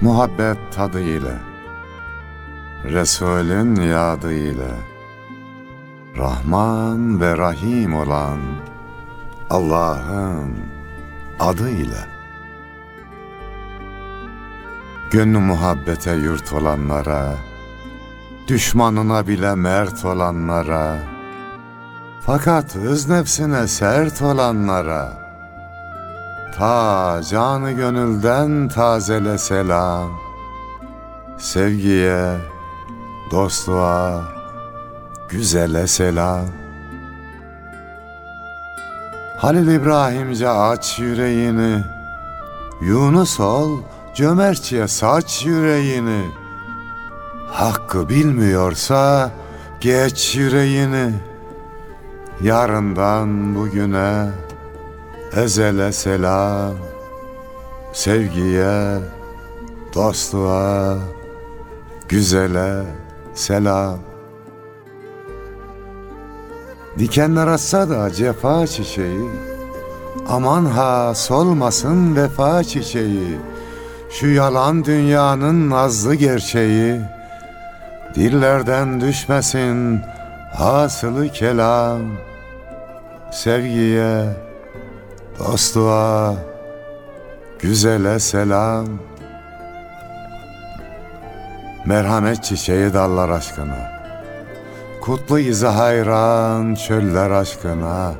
Muhabbet tadı ile Resulün yadı ile Rahman ve Rahim olan Allah'ın adı ile Gönlü muhabbete yurt olanlara Düşmanına bile mert olanlara. Fakat öz nefsine sert olanlara. Ta canı gönülden tazele selam. Sevgiye, dostluğa, güzele selam. Halil İbrahimce aç yüreğini. Yunus ol cömertçe saç yüreğini Hakkı bilmiyorsa geç yüreğini. Yarından bugüne ezele selam. Sevgiye, dostluğa, güzele selam. Dikenler atsa da cefa çiçeği. Aman ha solmasın vefa çiçeği. Şu yalan dünyanın nazlı gerçeği Dillerden düşmesin hasılı kelam. Sevgiye, dostluğa, güzele selam. Merhamet çiçeği dallar aşkına. Kutlu izi hayran çöller aşkına.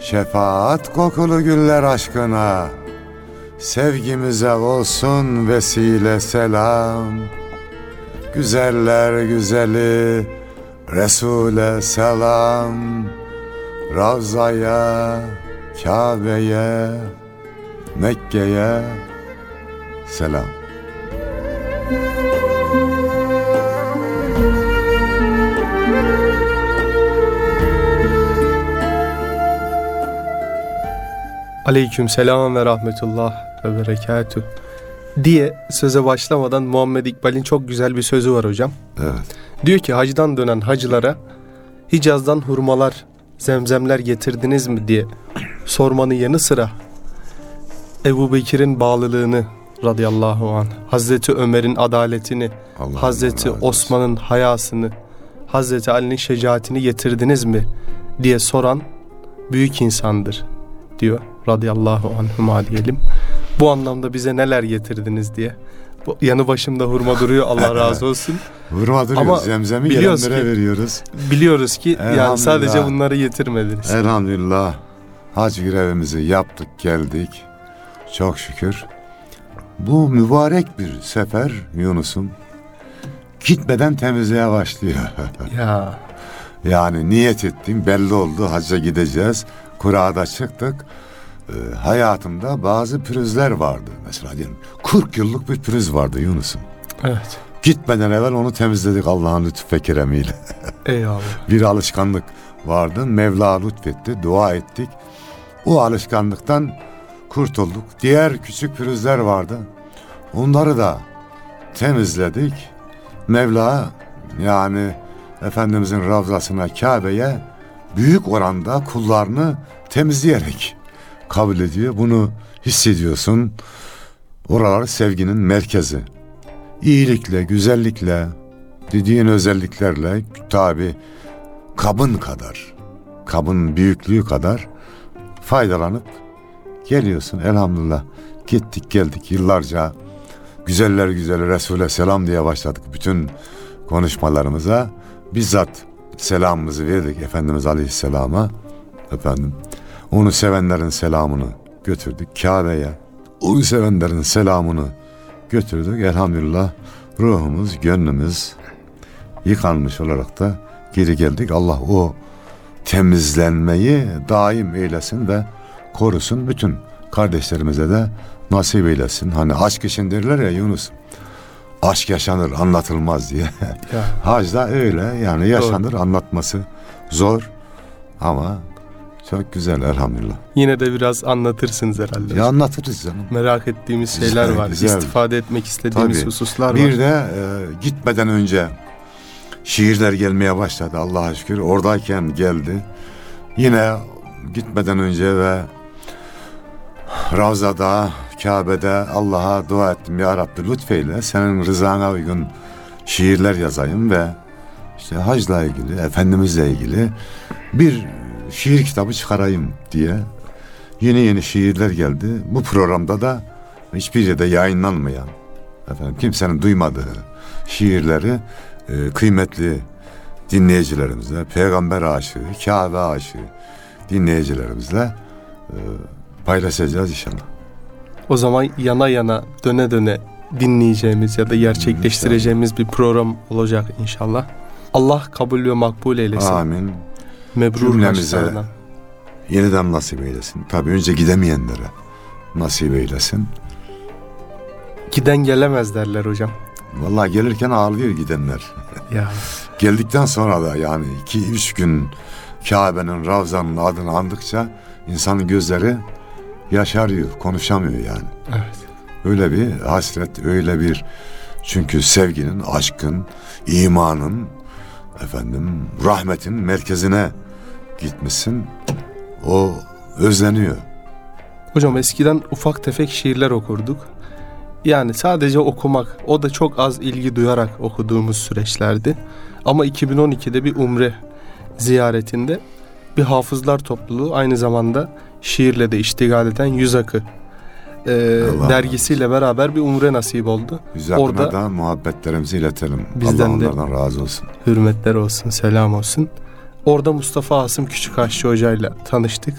Şefaat kokulu güller aşkına. Sevgimize olsun vesile selam Güzeller güzeli Resul'e selam Ravza'ya, Kabe'ye, Mekke'ye selam. Aleyküm selam ve rahmetullah ve berekatü diye söze başlamadan Muhammed İkbal'in çok güzel bir sözü var hocam. Evet. Diyor ki hacdan dönen hacılara Hicaz'dan hurmalar, zemzemler getirdiniz mi diye sormanın yanı sıra Ebu Bekir'in bağlılığını radıyallahu anh, Hazreti Ömer'in adaletini, Allah Hazreti. Osman'ın hayasını, Hazreti Ali'nin şecaatini getirdiniz mi diye soran büyük insandır diyor radıyallahu anhuma diyelim. Bu anlamda bize neler getirdiniz diye. Bu yanı başımda hurma duruyor Allah razı olsun. Hurma duruyoruz. Ama Zemzemi gelenlere ki- veriyoruz. Biliyoruz ki yani sadece bunları getirmediniz. Elhamdülillah hac görevimizi yaptık geldik. Çok şükür. Bu mübarek bir sefer Yunus'um. Gitmeden temizliğe başlıyor. Ya yani niyet ettim belli oldu hacca gideceğiz. Kura'da çıktık. Ee, hayatımda bazı pürüzler vardı. Mesela diyelim 40 yıllık bir pürüz vardı Yunus'um. evet. Gitmeden evvel onu temizledik Allah'ın lütfu ve keremiyle. Eyvallah. bir alışkanlık vardı. Mevla lütfetti, dua ettik. O alışkanlıktan kurtulduk. Diğer küçük pürüzler vardı. Onları da temizledik. Mevla yani Efendimizin Ravzasına, Kabe'ye büyük oranda kullarını temizleyerek kabul ediyor. Bunu hissediyorsun. Oralar sevginin merkezi. İyilikle, güzellikle, dediğin özelliklerle tabi kabın kadar, kabın büyüklüğü kadar faydalanıp geliyorsun elhamdülillah. Gittik geldik yıllarca güzeller güzeli Resul'e selam diye başladık bütün konuşmalarımıza. Bizzat selamımızı verdik Efendimiz Aleyhisselam'a. Efendim onu sevenlerin selamını götürdük Kabe'ye. Onu sevenlerin selamını götürdük. Elhamdülillah ruhumuz, gönlümüz yıkanmış olarak da geri geldik. Allah o temizlenmeyi daim eylesin ve korusun. Bütün kardeşlerimize de nasip eylesin. Hani aşk için derler ya Yunus. Aşk yaşanır anlatılmaz diye. Ya. Hacda öyle yani yaşanır anlatması zor ama çok güzel elhamdülillah. Yine de biraz anlatırsınız herhalde. Ya anlatırız canım. Merak ettiğimiz Güzel, şeyler var. güzel. İstifade etmek istediğimiz Tabii. hususlar Bir var. de e, gitmeden önce şiirler gelmeye başladı Allah'a şükür. Oradayken geldi. Yine gitmeden önce ve Ravza'da, Kabe'de Allah'a dua ettim. Ya Rabbi lütfeyle senin rızana uygun şiirler yazayım ve işte hacla ilgili, Efendimizle ilgili bir şiir kitabı çıkarayım diye yeni yeni şiirler geldi. Bu programda da hiçbir yerde yayınlanmayan, efendim kimsenin duymadığı şiirleri e, kıymetli dinleyicilerimizle, peygamber aşığı, Kabe aşığı dinleyicilerimizle e, paylaşacağız inşallah. O zaman yana yana döne döne dinleyeceğimiz ya da gerçekleştireceğimiz bir program olacak inşallah. Allah kabul ve makbul eylesin. Amin. Mebrur Cümlemize. Yeniden nasip eylesin. Tabii önce gidemeyenlere nasip eylesin. Giden gelemez derler hocam. Vallahi gelirken ağlıyor gidenler. Ya Geldikten sonra da yani iki üç gün Kabe'nin, Ravza'nın adını andıkça insanın gözleri yaşarıyor, konuşamıyor yani. evet. Öyle bir hasret, öyle bir çünkü sevginin, aşkın, imanın, efendim rahmetin merkezine gitmişsin. O özleniyor. Hocam eskiden ufak tefek şiirler okurduk. Yani sadece okumak, o da çok az ilgi duyarak okuduğumuz süreçlerdi. Ama 2012'de bir umre ziyaretinde bir hafızlar topluluğu aynı zamanda şiirle de iştigal eden Yüz Akı e, Allah dergisiyle beraber bir umre nasip oldu. Biz hakkında Orada- da muhabbetlerimizi iletelim. Bizden Allah de- onlardan razı olsun. Hürmetler olsun, selam olsun. Orada Mustafa Asım Küçükhaşçı hocayla tanıştık.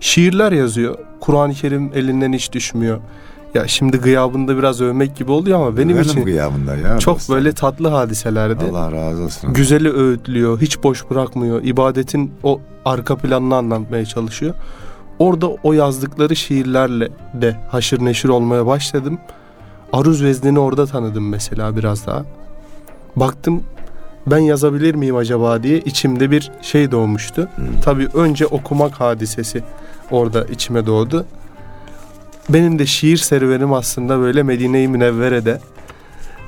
Şiirler yazıyor. Kur'an-ı Kerim elinden hiç düşmüyor. Ya şimdi gıyabında biraz övmek gibi oluyor ama benim için gıyabında ya. çok dostlar. böyle tatlı hadiselerdi. Allah razı olsun. Güzeli öğütlüyor, hiç boş bırakmıyor. İbadetin o arka planını anlatmaya çalışıyor. Orada o yazdıkları şiirlerle de haşır neşir olmaya başladım. Aruz veznini orada tanıdım mesela biraz daha. Baktım ben yazabilir miyim acaba diye içimde bir şey doğmuştu. Tabii önce okumak hadisesi orada içime doğdu. Benim de şiir serüvenim aslında böyle Medine-i Münevvere'de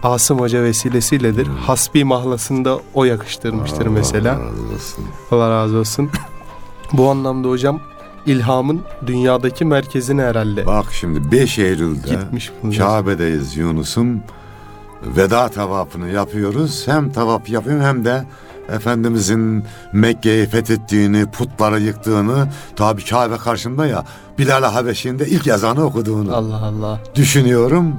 Asım Hoca vesilesiyledir. Hasbi mahlasında o yakıştırmıştır Allah mesela. razı olsun. Allah razı olsun. Bu anlamda hocam ilhamın dünyadaki merkezine herhalde Bak şimdi 5 Eylül'de gitmiş. Kabe'deyiz Yunus'um. Veda tavafını yapıyoruz. Hem tavaf yapıyorum hem de Efendimizin Mekke'yi fethettiğini, putları yıktığını, tabi Kabe karşımda ya, Bilal Habeşi'nin de ilk yazanı okuduğunu Allah Allah. düşünüyorum.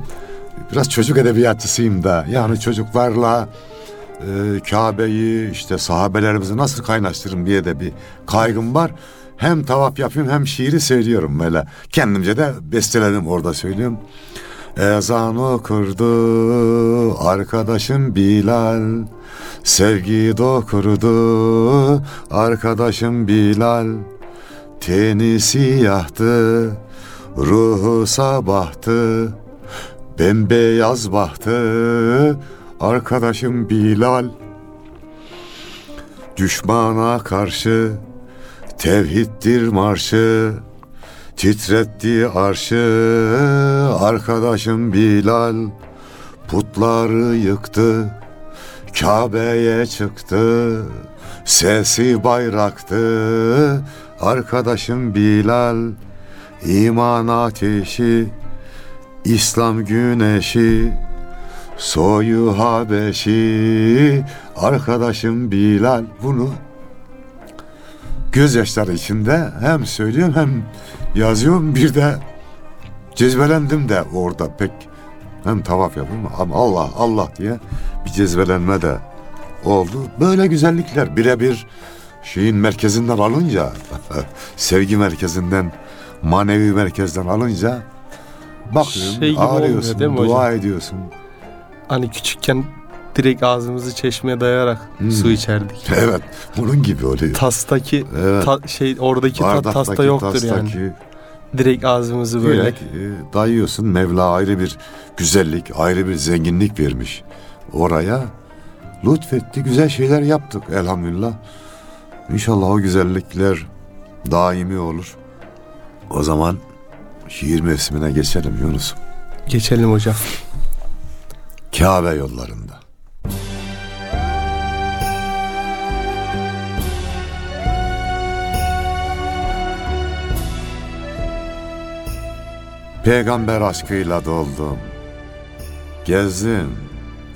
Biraz çocuk edebiyatçısıyım da. Yani çocuklarla e, Kabe'yi işte sahabelerimizi nasıl kaynaştırırım diye de bir kaygım var. Hem tavaf yapıyorum hem şiiri söylüyorum böyle. Kendimce de besteledim orada söylüyorum. Ezan okurdu arkadaşım Bilal. Sevgi dokurdu arkadaşım Bilal. Teni siyahtı ruhu sabahtı. Bembeyaz bahtı arkadaşım Bilal. Düşmana karşı tevhiddir marşı Titretti arşı arkadaşım Bilal. Putları yıktı Kabe'ye çıktı. Sesi bayraktı Arkadaşım Bilal. İman ateşi İslam güneşi. Soyu Habeşi Arkadaşım Bilal. Bunu gözyaşları içinde hem söylüyorum hem yazıyorum bir de cezbelendim de orada pek hem tavaf yapıyorum ama Allah Allah diye bir cezbelenme de oldu. Böyle güzellikler birebir şeyin merkezinden alınca sevgi merkezinden manevi merkezden alınca bakıyorum Şey mi dua hocam? ediyorsun. Hani küçükken direkt ağzımızı çeşmeye dayayarak Hmm. su içerdik. Evet bunun gibi oluyor. Tastaki Evet. ta- şey oradaki Bardaktaki, tasta yoktur yani. tastaki Direkt ağzımızı böyle Direkt e, dayıyorsun. Mevla ayrı bir güzellik, ayrı bir zenginlik vermiş oraya. Lütfetti, güzel şeyler yaptık elhamdülillah. İnşallah o güzellikler daimi olur. O zaman şiir mevsimine geçelim Yunus. geçelim hocam. Kabe yollarında. Peygamber aşkıyla doldum. Gezdim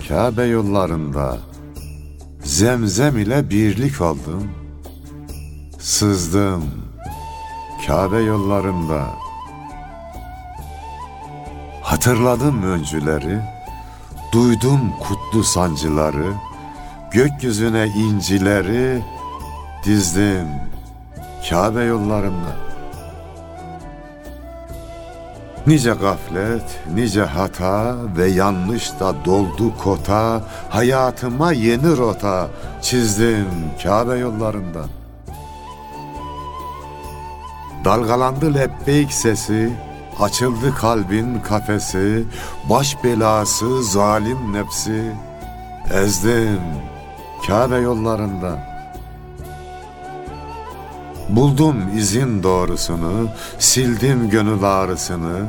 Kabe yollarında. Zemzem ile birlik oldum. Sızdım Kabe yollarında. Hatırladım öncüleri, duydum kutlu sancıları, gökyüzüne incileri dizdim Kabe yollarında. Nice gaflet, nice hata ve yanlış da doldu kota, hayatıma yeni rota çizdim Kabe yollarında. Dalgalandı lebbeyk sesi, açıldı kalbin kafesi, baş belası zalim nefsi, ezdim Kabe yollarında. Buldum izin doğrusunu, sildim gönül ağrısını,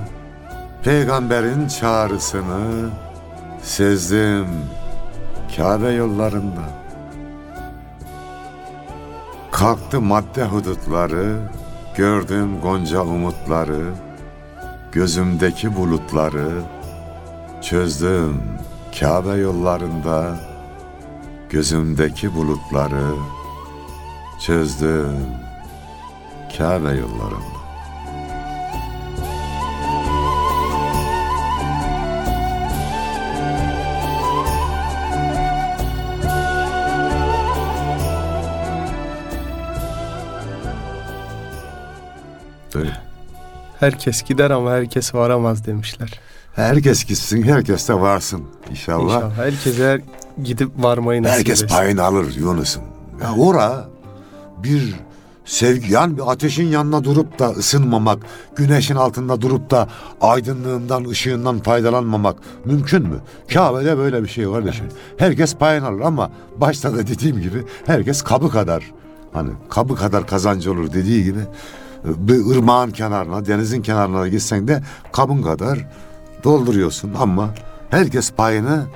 peygamberin çağrısını sezdim Kabe yollarında. Kalktı madde hudutları, gördüm gonca umutları, gözümdeki bulutları çözdüm Kabe yollarında, gözümdeki bulutları çözdüm. Kabe yollarında. Öyle. Herkes gider ama herkes varamaz demişler. Herkes gitsin, herkes de varsın inşallah. İnşallah. Herkese her gidip varmayı nasip Herkes payını alır Yunus'um. Ya ora bir sevgi yani bir ateşin yanına durup da ısınmamak, güneşin altında durup da aydınlığından, ışığından faydalanmamak mümkün mü? Kabe'de böyle bir şey var kardeşim. Herkes payını alır ama başta da dediğim gibi herkes kabı kadar hani kabı kadar kazancı olur dediği gibi bir ırmağın kenarına, denizin kenarına gitsen de kabın kadar dolduruyorsun ama herkes payını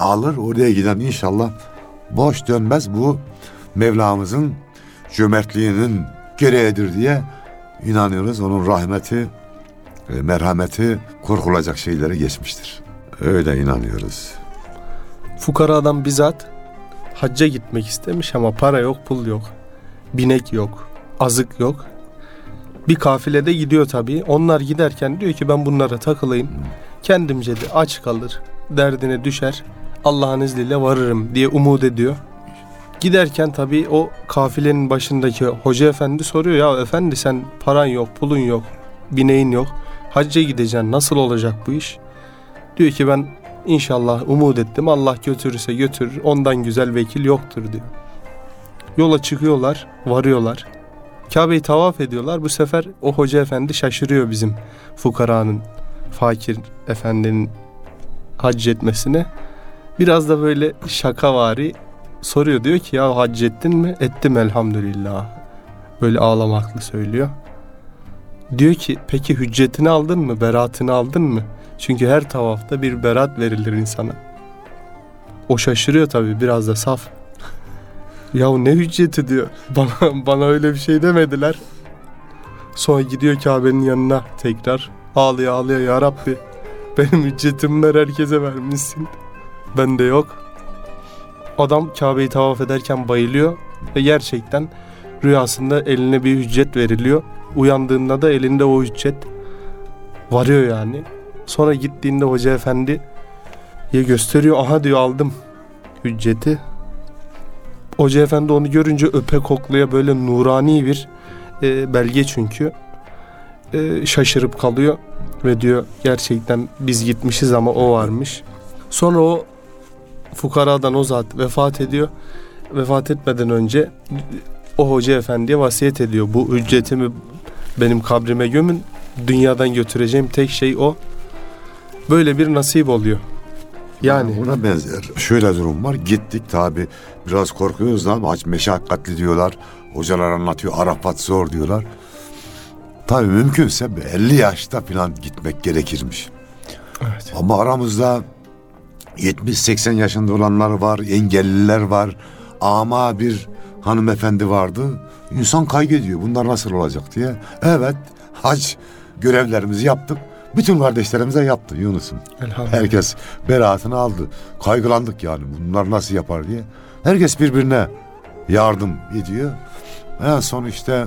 alır oraya giden inşallah boş dönmez bu Mevlamızın cömertliğinin gereğidir diye inanıyoruz. Onun rahmeti, merhameti korkulacak şeylere geçmiştir. Öyle inanıyoruz. Fukaradan bizzat hacca gitmek istemiş ama para yok, pul yok. Binek yok, azık yok. Bir kafilede gidiyor tabii. Onlar giderken diyor ki ben bunlara takılayım. Kendimce de aç kalır, derdine düşer. Allah'ın izniyle varırım diye umut ediyor. Giderken tabii o kafilenin başındaki hoca efendi soruyor ya efendi sen paran yok, pulun yok, bineğin yok. Hacca gideceksin nasıl olacak bu iş? Diyor ki ben inşallah umut ettim Allah götürürse götürür ondan güzel vekil yoktur diyor. Yola çıkıyorlar, varıyorlar. Kabe'yi tavaf ediyorlar. Bu sefer o hoca efendi şaşırıyor bizim fukaranın, fakir efendinin hac etmesine. Biraz da böyle şakavari soruyor diyor ki ya hac ettin mi? Ettim elhamdülillah. Böyle ağlamaklı söylüyor. Diyor ki peki hüccetini aldın mı? Beratını aldın mı? Çünkü her tavafta bir berat verilir insana. O şaşırıyor tabii biraz da saf. ya ne hücceti diyor. Bana, bana öyle bir şey demediler. Sonra gidiyor Kabe'nin yanına tekrar. Ağlıyor ağlıyor ya Rabbi. Benim hüccetimi ver herkese vermişsin. Bende yok. Adam Kabe'yi tavaf ederken bayılıyor. Ve gerçekten rüyasında eline bir hüccet veriliyor. Uyandığında da elinde o hüccet varıyor yani. Sonra gittiğinde hoca efendi ya gösteriyor aha diyor aldım hücceti. Hoca efendi onu görünce öpe koklaya böyle nurani bir e, belge çünkü. E, şaşırıp kalıyor ve diyor gerçekten biz gitmişiz ama o varmış. Sonra o fukaradan o zat vefat ediyor. Vefat etmeden önce o hoca efendiye vasiyet ediyor. Bu ücretimi benim kabrime gömün. Dünyadan götüreceğim tek şey o. Böyle bir nasip oluyor. Yani Buna benzer. Şöyle durum var. Gittik tabi biraz korkuyoruz ama aç meşakkatli diyorlar. Hocalar anlatıyor Arafat zor diyorlar. Tabi mümkünse bir 50 yaşta falan gitmek gerekirmiş. evet. Ama aramızda 70-80 yaşında olanlar var, engelliler var. Ama bir hanımefendi vardı. İnsan kaygı ediyor bunlar nasıl olacak diye. Evet hac görevlerimizi yaptık. Bütün kardeşlerimize yaptı Yunus'um. Elhamdülillah. Herkes beraatını aldı. Kaygılandık yani bunlar nasıl yapar diye. Herkes birbirine yardım ediyor. En son işte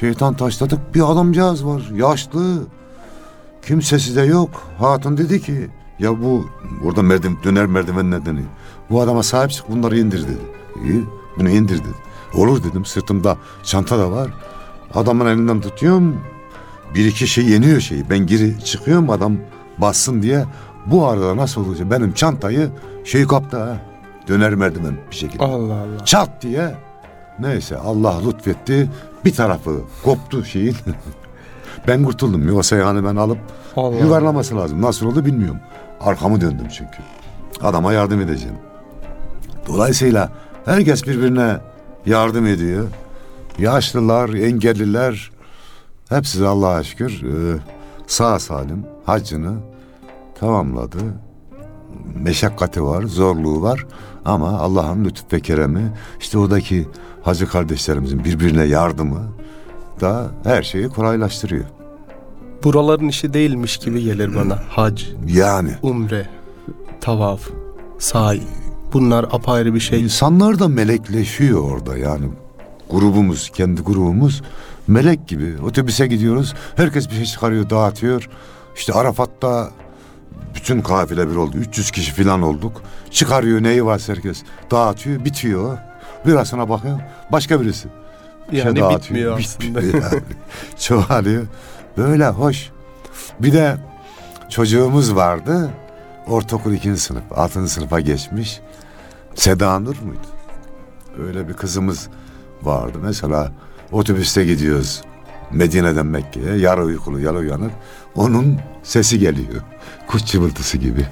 şeytan taşladık bir adamcağız var yaşlı kimsesi de yok. Hatun dedi ki ya bu orada merdiven, döner merdiven nedeni. Bu adama sahip çık bunları indir dedi. İyi bunu indir dedi. Olur dedim sırtımda çanta da var. Adamın elinden tutuyorum. Bir iki şey yeniyor şeyi. Ben geri çıkıyorum adam bassın diye. Bu arada nasıl olacak benim çantayı şey kaptı ha. Döner merdiven bir şekilde. Allah Allah. Çat diye. Neyse Allah lütfetti. Bir tarafı koptu şeyin. ben kurtuldum. Yoksa yani ben alıp Allah. yuvarlaması lazım. Nasıl oldu bilmiyorum. Arkamı döndüm çünkü. Adama yardım edeceğim. Dolayısıyla herkes birbirine yardım ediyor. Yaşlılar, engelliler hepsi Allah'a şükür e, sağ salim haccını tamamladı. Meşakkati var, zorluğu var ama Allah'ın lütuf ve keremi işte oradaki hacı kardeşlerimizin birbirine yardımı da her şeyi kolaylaştırıyor. Buraların işi değilmiş gibi gelir bana. Hac, Yani umre, tavaf, sahi. Bunlar apayrı bir şey. İnsanlar da melekleşiyor orada yani. Grubumuz, kendi grubumuz melek gibi. Otobüse gidiyoruz. Herkes bir şey çıkarıyor, dağıtıyor. İşte Arafat'ta bütün kafile bir oldu. 300 kişi falan olduk. Çıkarıyor neyi varsa herkes. Dağıtıyor, bitiyor. Birazına bakıyor. Başka birisi. Bir şey Yani dağıtıyor, bitmiyor aslında. bitmiyor yani. Çoğalıyor. Böyle hoş. Bir de çocuğumuz vardı. Ortaokul ikinci sınıf. Altıncı sınıfa geçmiş. Seda Nur muydu? Öyle bir kızımız vardı. Mesela otobüste gidiyoruz. Medine'den Mekke'ye. Yarı uykulu, yarı uyanık. Onun sesi geliyor. Kuş cıvıltısı gibi.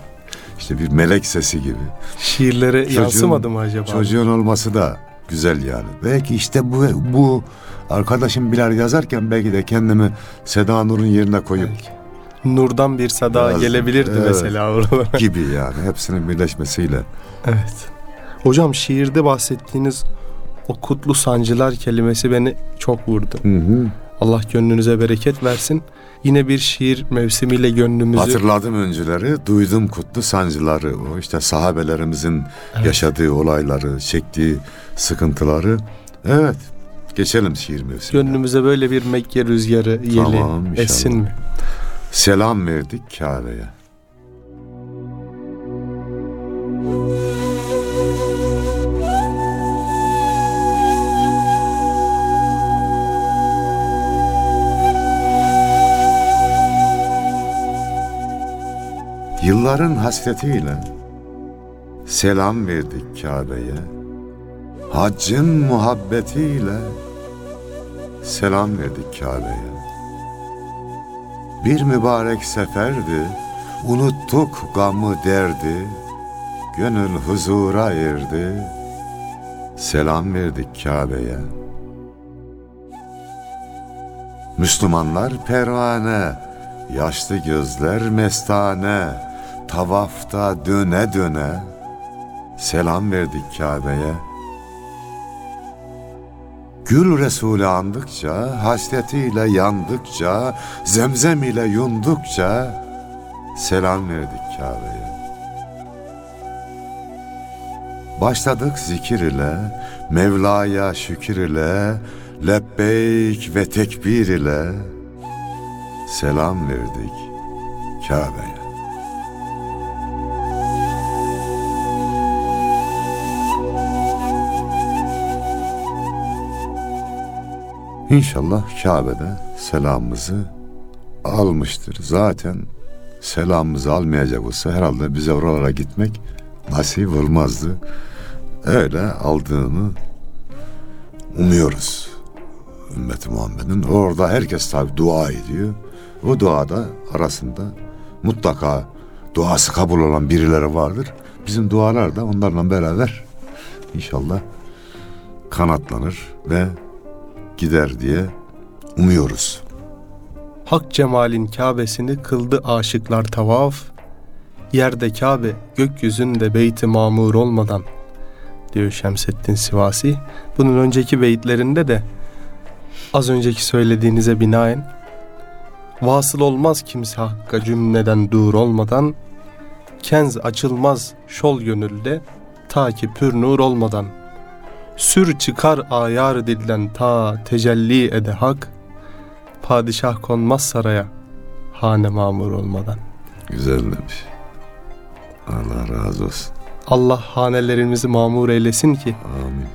İşte bir melek sesi gibi. Şiirlere Çocuğun- yansımadı mı acaba? Çocuğun olması da güzel yani. Belki işte bu bu arkadaşım Bilal yazarken belki de kendimi Seda Nur'un yerine koyup Belki. Nurdan bir sada Biraz- gelebilirdi evet. mesela oralara. gibi yani hepsinin birleşmesiyle. Evet. Hocam şiirde bahsettiğiniz o kutlu sancılar kelimesi beni çok vurdu. Hı hı. Allah gönlünüze bereket versin. Yine bir şiir mevsimiyle gönlümüzü Hatırladım öncüleri, duydum kutlu sancıları. O işte sahabelerimizin yaşadığı olayları, çektiği sıkıntıları. Evet, geçelim şiir mevsimine. gönlümüze böyle bir Mekke rüzgarı yeli Tamam, inşallah. essin mi? Selam verdik Kabe'ye. Yılların hasretiyle selam verdik Kabe'ye. Haccın muhabbetiyle selam verdik Kabe'ye. Bir mübarek seferdi, unuttuk gamı derdi, gönül huzura erdi, selam verdik Kabe'ye. Müslümanlar pervane, yaşlı gözler mestane, tavafta döne döne, selam verdik Kabe'ye. Gül Resulü andıkça, hasretiyle yandıkça, zemzem ile yundukça selam verdik Kabe'ye. Başladık zikir ile, Mevla'ya şükür ile, lebbeyk ve tekbir ile selam verdik Kabe'ye. İnşallah Kabe'de selamımızı almıştır. Zaten selamımızı almayacak olsa herhalde bize oralara gitmek nasip olmazdı. Öyle aldığını umuyoruz. Ümmeti Muhammed'in. Orada herkes tabi dua ediyor. O duada arasında mutlaka duası kabul olan birileri vardır. Bizim dualar da onlarla beraber inşallah kanatlanır ve gider diye umuyoruz. Hak cemalin Kabe'sini kıldı aşıklar tavaf. Yerde Kabe, gökyüzünde beyti mamur olmadan diyor Şemseddin Sivasi. Bunun önceki beyitlerinde de az önceki söylediğinize binaen Vasıl olmaz kimse hakka cümleden dur olmadan. Kenz açılmaz şol gönülde ta ki pür nur olmadan. Sür çıkar ayar dilden ta tecelli ede hak. Padişah konmaz saraya hane mamur olmadan. Güzel demiş. Allah razı olsun. Allah hanelerimizi mamur eylesin ki Amin.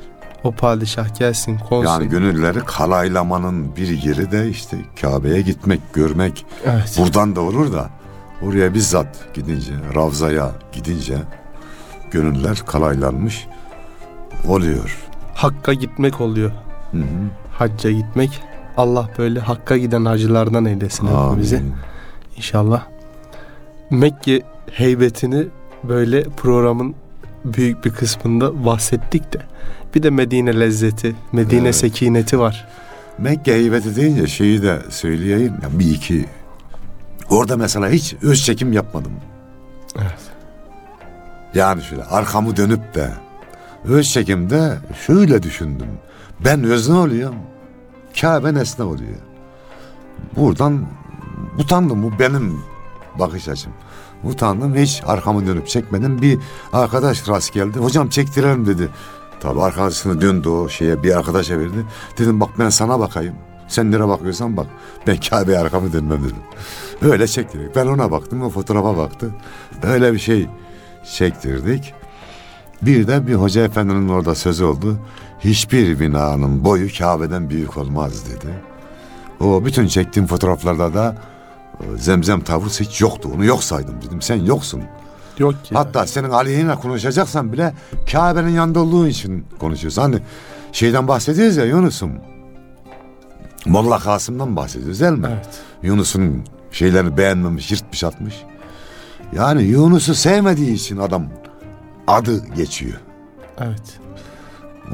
o padişah gelsin konsun. Yani gönülleri kalaylamanın bir yeri de işte Kabe'ye gitmek, görmek. evet. Buradan da olur da oraya bizzat gidince, Ravza'ya gidince gönüller kalaylanmış oluyor. Hakka gitmek oluyor. Hı hı. Hacca gitmek. Allah böyle hakka giden hacılardan eylesin. Amin. İnşallah. Mekke heybetini böyle programın büyük bir kısmında bahsettik de. Bir de Medine lezzeti, Medine Evet. sekineti var. Mekke heybeti deyince şeyi de söyleyeyim. Ya bir iki. Orada mesela hiç öz çekim yapmadım. Evet. Yani şöyle arkamı dönüp de öz çekimde şöyle düşündüm. Ben özne oluyorum. Kabe nesne oluyor. Buradan utandım. Bu benim bakış açım. Utandım hiç arkamı dönüp çekmedim. Bir arkadaş rast geldi. Hocam çektirelim dedi. Tabii arkadaşını döndü o şeye bir arkadaşa verdi. Dedim bak ben sana bakayım. Sen nereye bakıyorsan bak. Ben Kabe'ye arkamı dönmem dedim. Öyle çektirdik. Ben ona baktım o fotoğrafa baktı. Öyle bir şey çektirdik. Bir de bir hoca efendinin orada sözü oldu. Hiçbir binanın boyu Kabe'den büyük olmaz dedi. O bütün çektiğim fotoğraflarda da e, zemzem tavrısı hiç yoktu. Onu yok saydım dedim. Sen yoksun. Yok ki. Hatta senin aleyhine konuşacaksan bile Kabe'nin yanında olduğun için konuşuyorsun. Hani şeyden bahsediyoruz ya Yunus'um. Molla Kasım'dan bahsediyoruz değil mi? Evet. Yunus'un şeylerini beğenmemiş, yırtmış atmış. Yani Yunus'u sevmediği için adam adı geçiyor. Evet.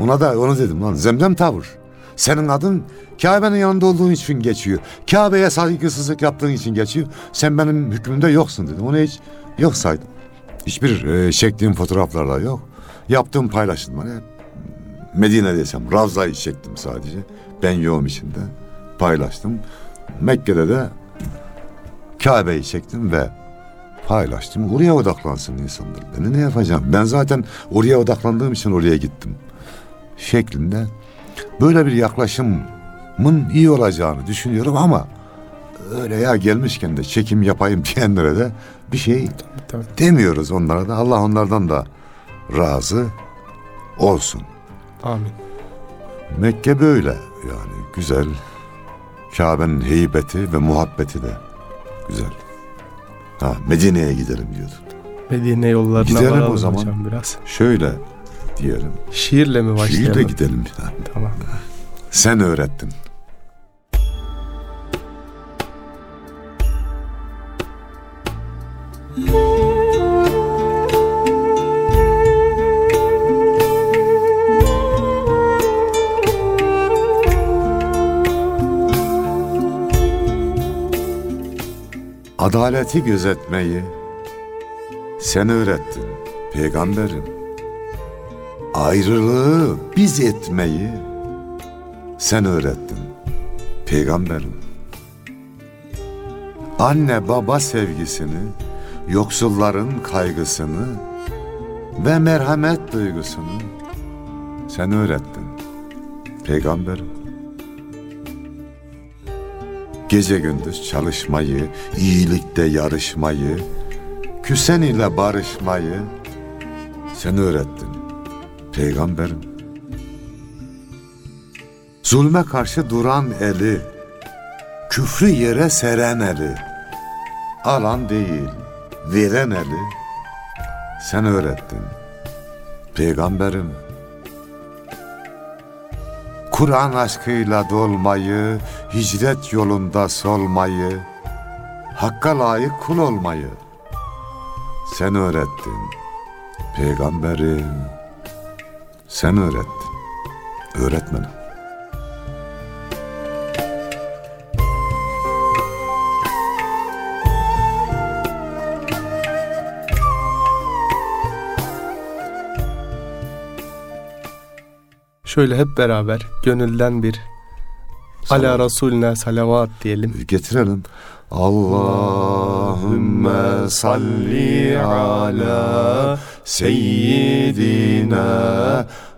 Ona da onu dedim lan zemzem tavır. Senin adın Kabe'nin yanında olduğun için geçiyor. Kabe'ye saygısızlık yaptığın için geçiyor. Sen benim hükmümde yoksun dedim. Onu hiç yok saydım. Hiçbir e, çektiğim fotoğraflarda yok. Yaptığım paylaşımlar hep Medine'deysem Ravza'yı çektim sadece. Ben yoğum içinde paylaştım. Mekke'de de Kabe'yi çektim ve paylaştım. Oraya odaklansın insanlar. Ben ne yapacağım? Ben zaten oraya odaklandığım için oraya gittim. Şeklinde böyle bir yaklaşımın iyi olacağını düşünüyorum ama öyle ya gelmişken de çekim yapayım diyenlere de bir şey Tabii. demiyoruz onlara da. Allah onlardan da razı olsun. Amin. Mekke böyle yani güzel. Kabe'nin heybeti ve muhabbeti de güzel. Ha Medine'ye gidelim diyordu. Medine yollarına Gidelim o varalım zaman. hocam biraz. Şöyle diyelim. Şiirle mi başlayalım? Şiirle gidelim. Ha, Tamam. Sen öğrettin. Adaleti gözetmeyi sen öğrettin peygamberim. Ayrılığı biz etmeyi sen öğrettin peygamberim. Anne baba sevgisini, yoksulların kaygısını ve merhamet duygusunu sen öğrettin peygamberim. Gece gündüz çalışmayı, iyilikte yarışmayı, küsen ile barışmayı sen öğrettin peygamberim. Zulme karşı duran eli, küfrü yere seren eli, alan değil, veren eli, sen öğrettin. Peygamberim, Kur'an aşkıyla dolmayı, hicret yolunda solmayı, Hakka layık kul olmayı, sen öğrettin. Peygamberim, sen öğrettin. Öğretmenim. Şöyle hep beraber gönülden bir Ala Resulüne salavat diyelim. Getirelim. Allahümme salli ala seyyidina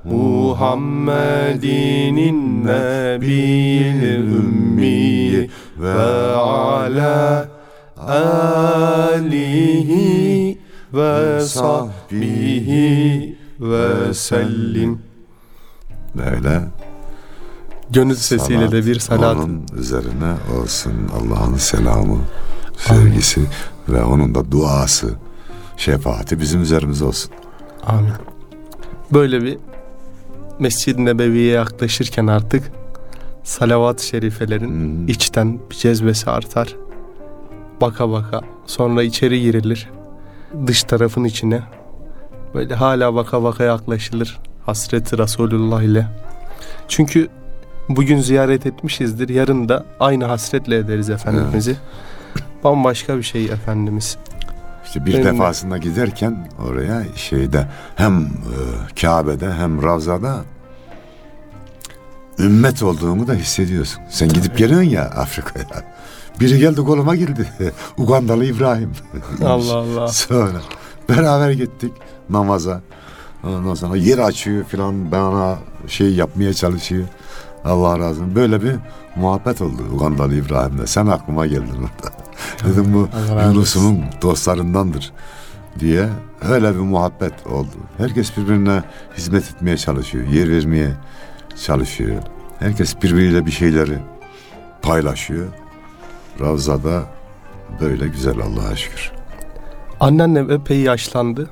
Muhammedin nebiyil ümmi ve ala alihi ve sahbihi ve sellim. Böyle Gönül sesiyle de bir salat. Onun üzerine olsun Allah'ın selamı, sevgisi ve onun da duası, şefaati bizim üzerimize olsun. Amin. Böyle bir Mescid-i Nebevi'ye yaklaşırken artık salavat-ı şerifelerin Hmm. içten bir cezbesi artar. Baka baka sonra içeri girilir. Dış tarafın içine böyle hala baka baka yaklaşılır hasreti Resulullah ile. Çünkü bugün ziyaret etmişizdir. Yarın da aynı hasretle ederiz Efendimiz'i. Bambaşka bir şey Efendimiz. İşte bir Benim de. defasında giderken oraya şeyde hem e, Kabe'de hem Ravza'da ümmet olduğunu da hissediyorsun. Sen gidip geliyorsun ya Afrika'ya. Biri geldi koluma girdi. Ugandalı İbrahim. Allah Allah. Sonra beraber gittik namaza. Ondan sonra yer açıyor filan bana şey yapmaya çalışıyor. Allah razı olsun. Böyle bir muhabbet oldu Ugandalı İbrahim'le. Sen aklıma geldin orada. Dedim bu Yunus'un dostlarındandır diye öyle bir muhabbet oldu. Herkes birbirine hizmet etmeye çalışıyor. Yer vermeye çalışıyor. Herkes birbiriyle bir şeyleri paylaşıyor. Ravzada böyle güzel Allah'a şükür. Anneannem epey yaşlandı.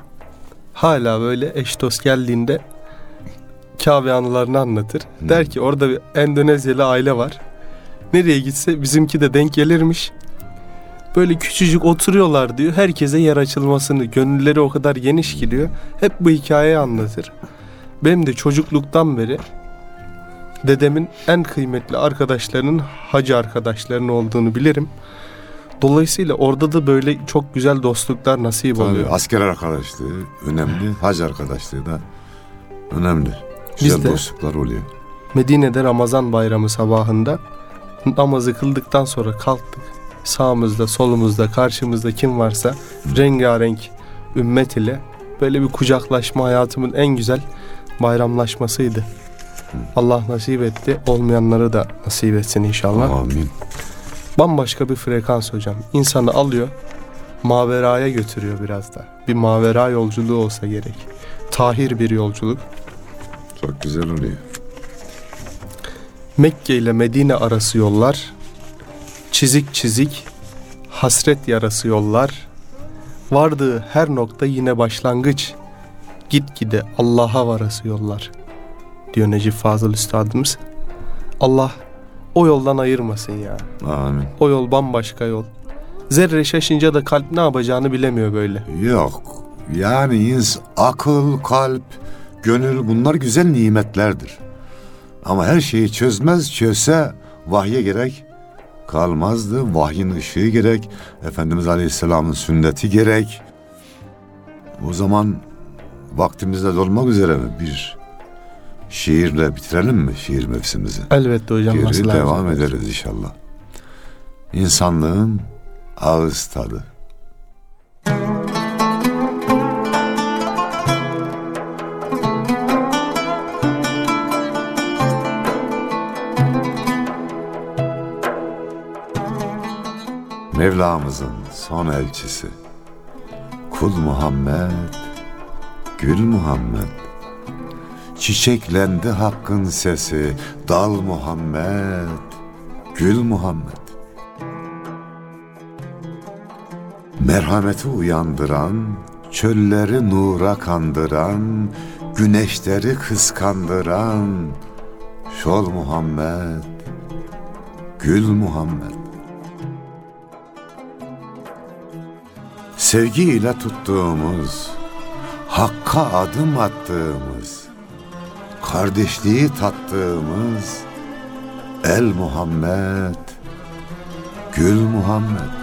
Hala böyle eş dost geldiğinde Kabe anılarını anlatır. Hmm. Der ki orada bir Endonezyalı aile var. Nereye gitse bizimki de denk gelirmiş. Böyle küçücük oturuyorlar diyor. Herkese yer açılmasını, gönülleri o kadar geniş ki diyor. Hep bu hikayeyi anlatır. Benim de çocukluktan beri dedemin en kıymetli arkadaşlarının hacı arkadaşlarının olduğunu bilirim. Dolayısıyla orada da böyle çok güzel dostluklar nasip Tabii oluyor. asker arkadaşlığı önemli, hac arkadaşlığı da önemli. Güzel Biz de- dostluklar oluyor. Medine'de Ramazan bayramı sabahında namazı kıldıktan sonra kalktık. Sağımızda, solumuzda, karşımızda kim varsa rengarenk ümmet ile böyle bir kucaklaşma hayatımın en güzel bayramlaşmasıydı. Allah nasip etti. Olmayanları da nasip etsin inşallah. Amin. Bambaşka bir frekans hocam. İnsanı alıyor, maveraya götürüyor biraz da. Bir mavera yolculuğu olsa gerek. Tahir bir yolculuk. Çok güzel oluyor. Mekke ile Medine arası yollar, çizik çizik, hasret yarası yollar, vardığı her nokta yine başlangıç, gitgide Allah'a varası yollar, diyor Necip Fazıl Üstadımız. Allah o yoldan ayırmasın ya. Amin. O yol bambaşka yol. Zerre şaşınca da kalp ne yapacağını bilemiyor böyle. Yok. Yani ins akıl, kalp, gönül bunlar güzel nimetlerdir. Ama her şeyi çözmez, çözse vahye gerek kalmazdı. Vahyin ışığı gerek, Efendimiz Aleyhisselam'ın sünneti gerek. O zaman vaktimizde dolmak üzere mi bir şiirle bitirelim mi şiir mevsimimizi? Elbette hocam Geri nasıl devam lazım? ederiz inşallah. İnsanlığın ağız tadı. Mevlamızın son elçisi Kul Muhammed Gül Muhammed Çiçeklendi hakkın sesi Dal Muhammed Gül Muhammed. Merhameti uyandıran Çölleri nura kandıran Güneşleri kıskandıran Şol Muhammed Gül Muhammed. Sevgiyle tuttuğumuz, Hakka adım attığımız, kardeşliği tattığımız El Muhammed, Gül Muhammed.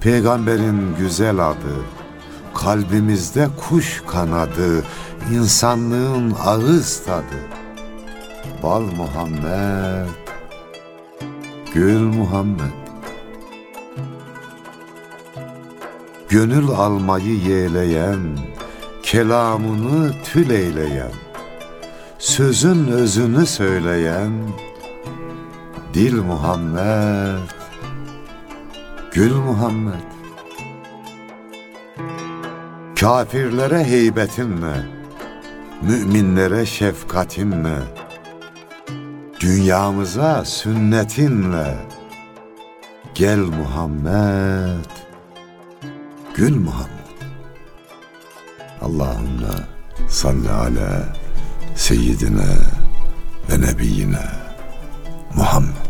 Peygamberin güzel adı, kalbimizde kuş kanadı, insanlığın ağız tadı. Bal Muhammed, Gül Muhammed Gönül almayı yeğleyen Kelamını tül eyleyen Sözün özünü söyleyen Dil Muhammed Gül Muhammed. Kafirlere heybetinle Müminlere şefkatinle Dünyamıza sünnetinle Gel Muhammed Gül Muhammed Allahümme salli ala seyyidine ve nebiyyine Muhammed